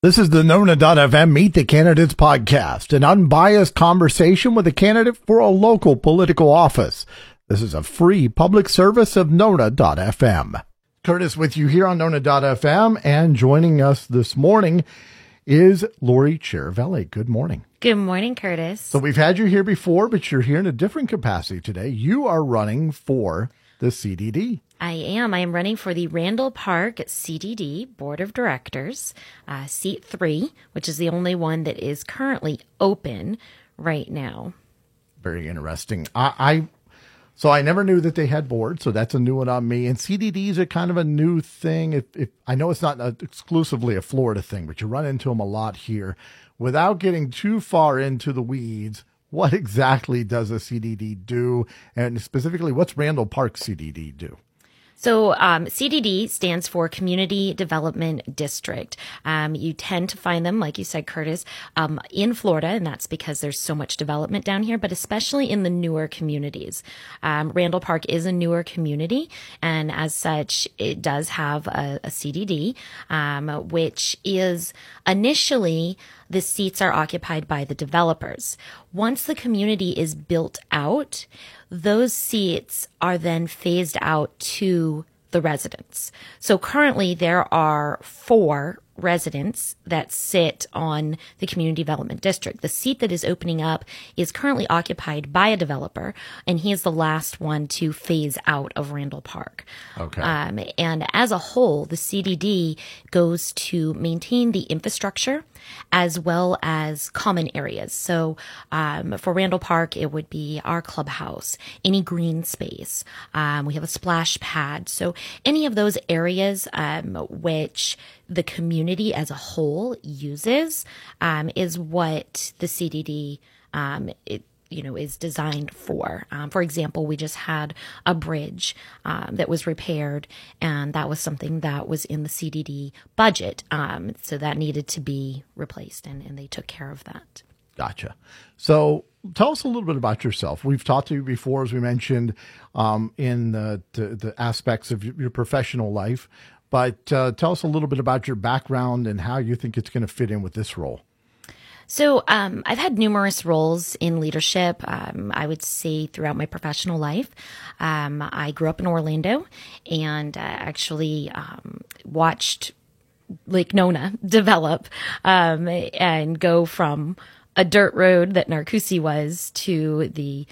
This is the Nona.fm Meet the Candidates podcast, an unbiased conversation with a candidate for a local political office. This is a free public service of Nona.fm. Curtis with you here on Nona.fm, and joining us this morning is Lori Ciaravella. Good morning. Good morning, Curtis. So we've had you here before, but you're here in a different capacity today. You are running for the CDD. I am. I am running for the Randall Park CDD Board of Directors, uh, seat three, which is the only one that is currently open right now. Very interesting. I, I so I never knew that they had boards, so that's a new one on me. And CDDs are kind of a new thing. If, if I know it's not a, exclusively a Florida thing, but you run into them a lot here. Without getting too far into the weeds, what exactly does a CDD do, and specifically, what's Randall Park CDD do? So um, CDD stands for Community Development District. Um, you tend to find them, like you said, Curtis, um, in Florida, and that's because there's so much development down here, but especially in the newer communities. Um, Randall Park is a newer community, and as such, it does have a, a CDD, um, which is initially the seats are occupied by the developers. Once the community is built out, those seats are then phased out to the residents. So currently there are four residents that sit on the community development district. The seat that is opening up is currently occupied by a developer, and he is the last one to phase out of Randall Park. Okay. Um, and as a whole, the CDD goes to maintain the infrastructure as well as common areas. So um, for Randall Park, it would be our clubhouse, any green space. Um, we have a splash pad. So any of those areas um, which the community as a whole uses um, is what the CDD um, it, you know is designed for. Um, for example, we just had a bridge um, that was repaired, and that was something that was in the CDD budget, um, so that needed to be replaced, and, and they took care of that. Gotcha. So tell us a little bit about yourself. We've talked to you before, as we mentioned, um, in the, the, the aspects of your professional life. But uh, tell us a little bit about your background and how you think it's going to fit in with this role. So, um, I've had numerous roles in leadership. Um, I would say throughout my professional life. Um, I grew up in Orlando and uh, actually um, watched Lake Nona develop um, and go from a dirt road that Narcoossee was to the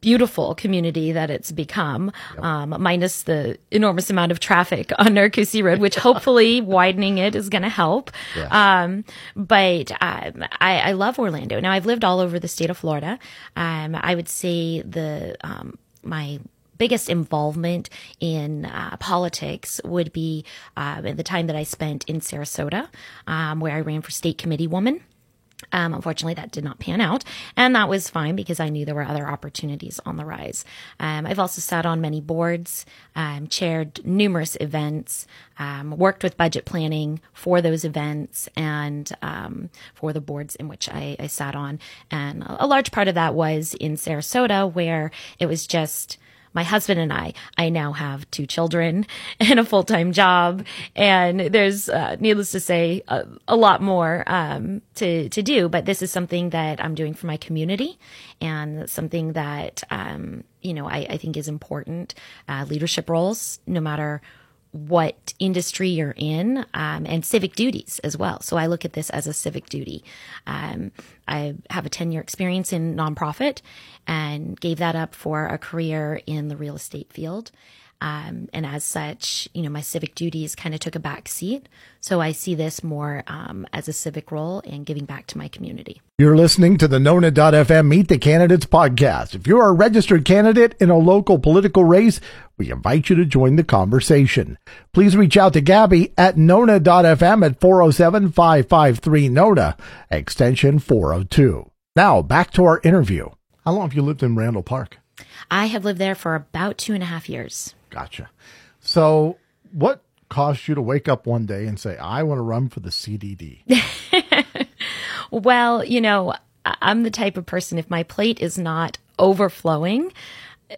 beautiful community that it's become, yep. um, minus the enormous amount of traffic on Narcoossee Road, which hopefully widening it is going to help. Um, but um, I, I, love Orlando. Now I've lived all over the state of Florida. Um, I would say the um, my biggest involvement in uh, politics would be uh, the time that I spent in Sarasota, um, where I ran for state committee woman. Um, unfortunately, that did not pan out, and that was fine because I knew there were other opportunities on the rise. Um, I've also sat on many boards, um, chaired numerous events, um, worked with budget planning for those events and um, for the boards in which I, I sat on. And a large part of that was in Sarasota, where it was just my husband and I, I now have two children and a full time job. And there's, uh, needless to say, a, a lot more um, to, to do. But this is something that I'm doing for my community and something that, um, you know, I, I, think is important. Uh, leadership roles, no matter what industry you're in um, and civic duties as well. So I look at this as a civic duty. Um, I have a 10 year experience in nonprofit and gave that up for a career in the real estate field. Um, and as such, you know, my civic duties kind of took a back seat. So I see this more um, as a civic role and giving back to my community. You're listening to the Nona.fm Meet the Candidates podcast. If you're a registered candidate in a local political race, we invite you to join the conversation. Please reach out to Gabby at Nona.fm at 407 553 Nona, extension 402. Now back to our interview. How long have you lived in Randall Park? I have lived there for about two and a half years. Gotcha. So, what caused you to wake up one day and say, I want to run for the CDD? well, you know, I'm the type of person, if my plate is not overflowing,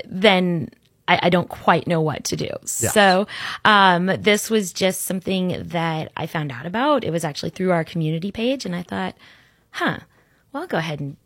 then I, I don't quite know what to do. So um, this was just something that I found out about. It was actually through our community page, and I thought, huh, well, I'll go ahead and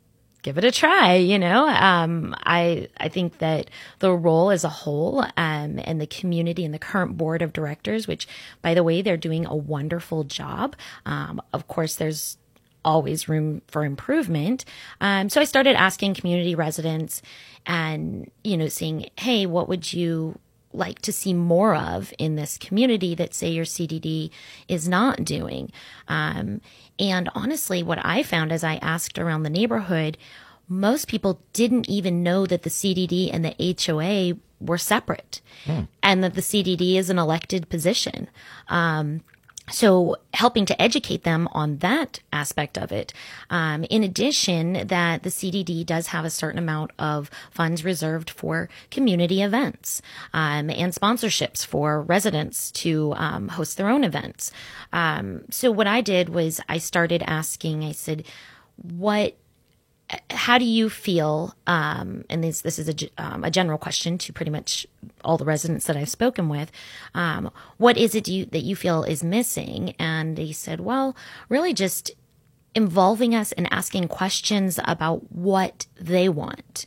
give it a try. You know, um, I I think that the role as a whole um, and the community and the current board of directors, which by the way, they're doing a wonderful job. Um, of course, there's always room for improvement. Um, so I started asking community residents and, you know, saying, hey, what would you like to see more of in this community that say your CDD is not doing? Um, and honestly, what I found as I asked around the neighborhood, most people didn't even know that the CDD and the HOA were separate and that the CDD is an elected position. Um, so helping to educate them on that aspect of it. Um, in addition, that the CDD does have a certain amount of funds reserved for community events um, and sponsorships for residents to um, host their own events. Um, so what I did was I started asking. I said, "What how do you feel? Um, and this this is a, um, a general question to pretty much all the residents that I've spoken with. Um, what is it you, that you feel is missing? And they said, well, really just involving us and asking questions about what they want.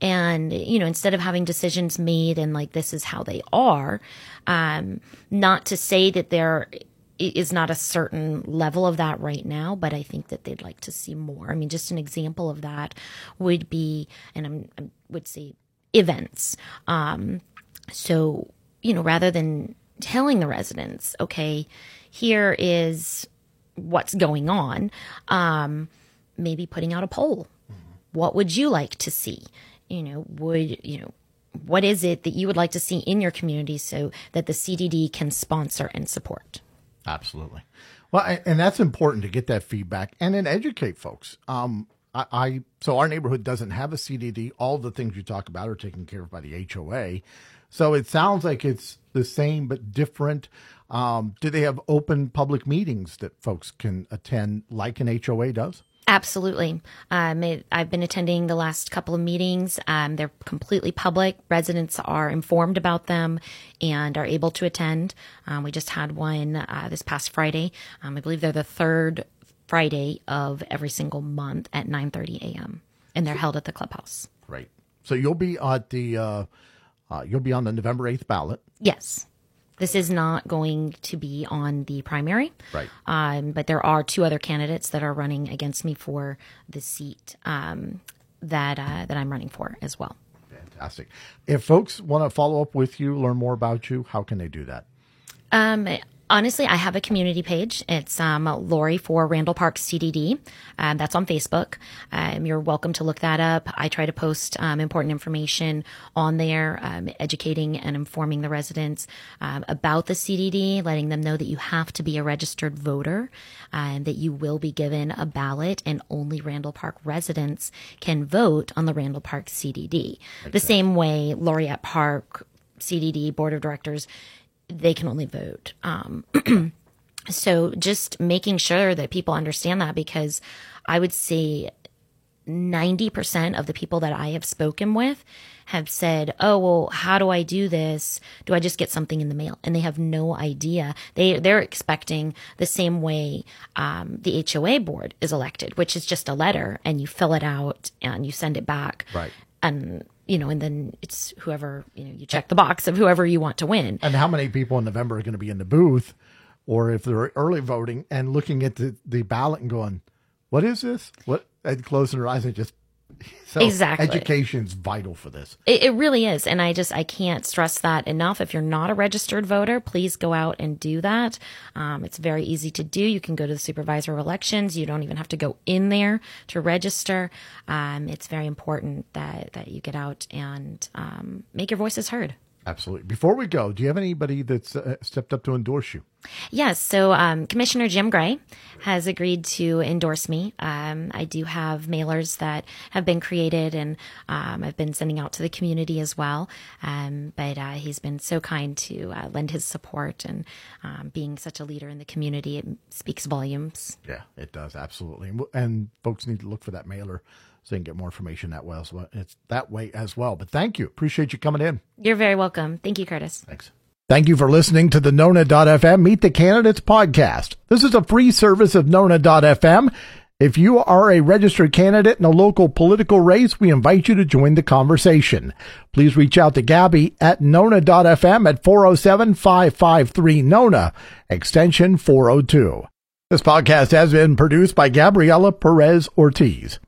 And, you know, instead of having decisions made and like, this is how they are, um, not to say that there i- is not a certain level of that right now, but I think that they'd like to see more. I mean, just an example of that would be, and I'm, I would say events. Um, so, you know, rather than telling the residents, okay, here is what's going on, um, maybe putting out a poll. What would you like to see? You know, would, you know, what is it that you would like to see in your community so that the CDD can sponsor and support? Absolutely. Well, and that's important to get that feedback and then educate folks. Um, I, I so our neighborhood doesn't have a CDD. All the things you talk about are taken care of by the HOA. So it sounds like it's the same but different. Um, do they have open public meetings that folks can attend like an HOA does? Absolutely. Um, it, I've been attending the last couple of meetings. Um, they're completely public. Residents are informed about them and are able to attend. Um, we just had one uh, this past Friday. Um, I believe they're the third Friday of every single month at 9:30 a.m. and they're held at the clubhouse. Right. So you'll be at the uh, uh, you'll be on the November eighth ballot. Yes. This is not going to be on the primary. Right. Um, but there are two other candidates that are running against me for the seat um, that uh, that I'm running for as well. Fantastic. If folks want to follow up with you, learn more about you, how can they do that? Um, honestly, I have a community page. It's um, Lori for Randall Park CDD. Um, that's on Facebook. Um, you're welcome to look that up. I try to post um, important information on there, um, educating and informing the residents um, about the CDD, letting them know that you have to be a registered voter, and that you will be given a ballot, and only Randall Park residents can vote on the Randall Park CDD. The same way Laureate Park CDD Board of Directors they can only vote. Um, so just making sure that people understand that because I would say 90% of the people that I have spoken with have said, "Oh, well, how do I do this? Do I just get something in the mail?" And they have no idea. They they're expecting the same way um, the HOA board is elected, which is just a letter and you fill it out and you send it back. Right. And you know, and then it's whoever you know you check the box of whoever you want to win. And how many people in November are going to be in the booth, or if they're early voting and looking at the, the ballot and going, "What is this?" What and closing their eyes and just so Exactly. Education's vital for this. It, it really is. And I just, I can't stress that enough. If you're not a registered voter, please go out and do that. Um, it's very easy to do. You can go to the supervisor of elections. You don't even have to go in there to register. Um, it's very important that, that you get out and um, make your voices heard. Absolutely. Before we go, do you have anybody that's uh, stepped up to endorse you? Yes. So um, Commissioner Jim Gray has agreed to endorse me. Um, I do have mailers that have been created, and um, I've been sending out to the community as well. Um, but uh, he's been so kind to uh, lend his support, and um, being such a leader in the community, it speaks volumes. Yeah, it does absolutely. And, and folks need to look for that mailer so you can get more information that way as well. It's that way as well. But thank you. Appreciate you coming in. You're very welcome. Thank you, Curtis. Thanks. Thank you for listening to the Nona.fm Meet the Candidates podcast. This is a free service of Nona.fm. If you are a registered candidate in a local political race, we invite you to join the conversation. Please reach out to Gabby at Nona.fm at 407-553-NONA, extension 402. This podcast has been produced by Gabriela Perez Ortiz.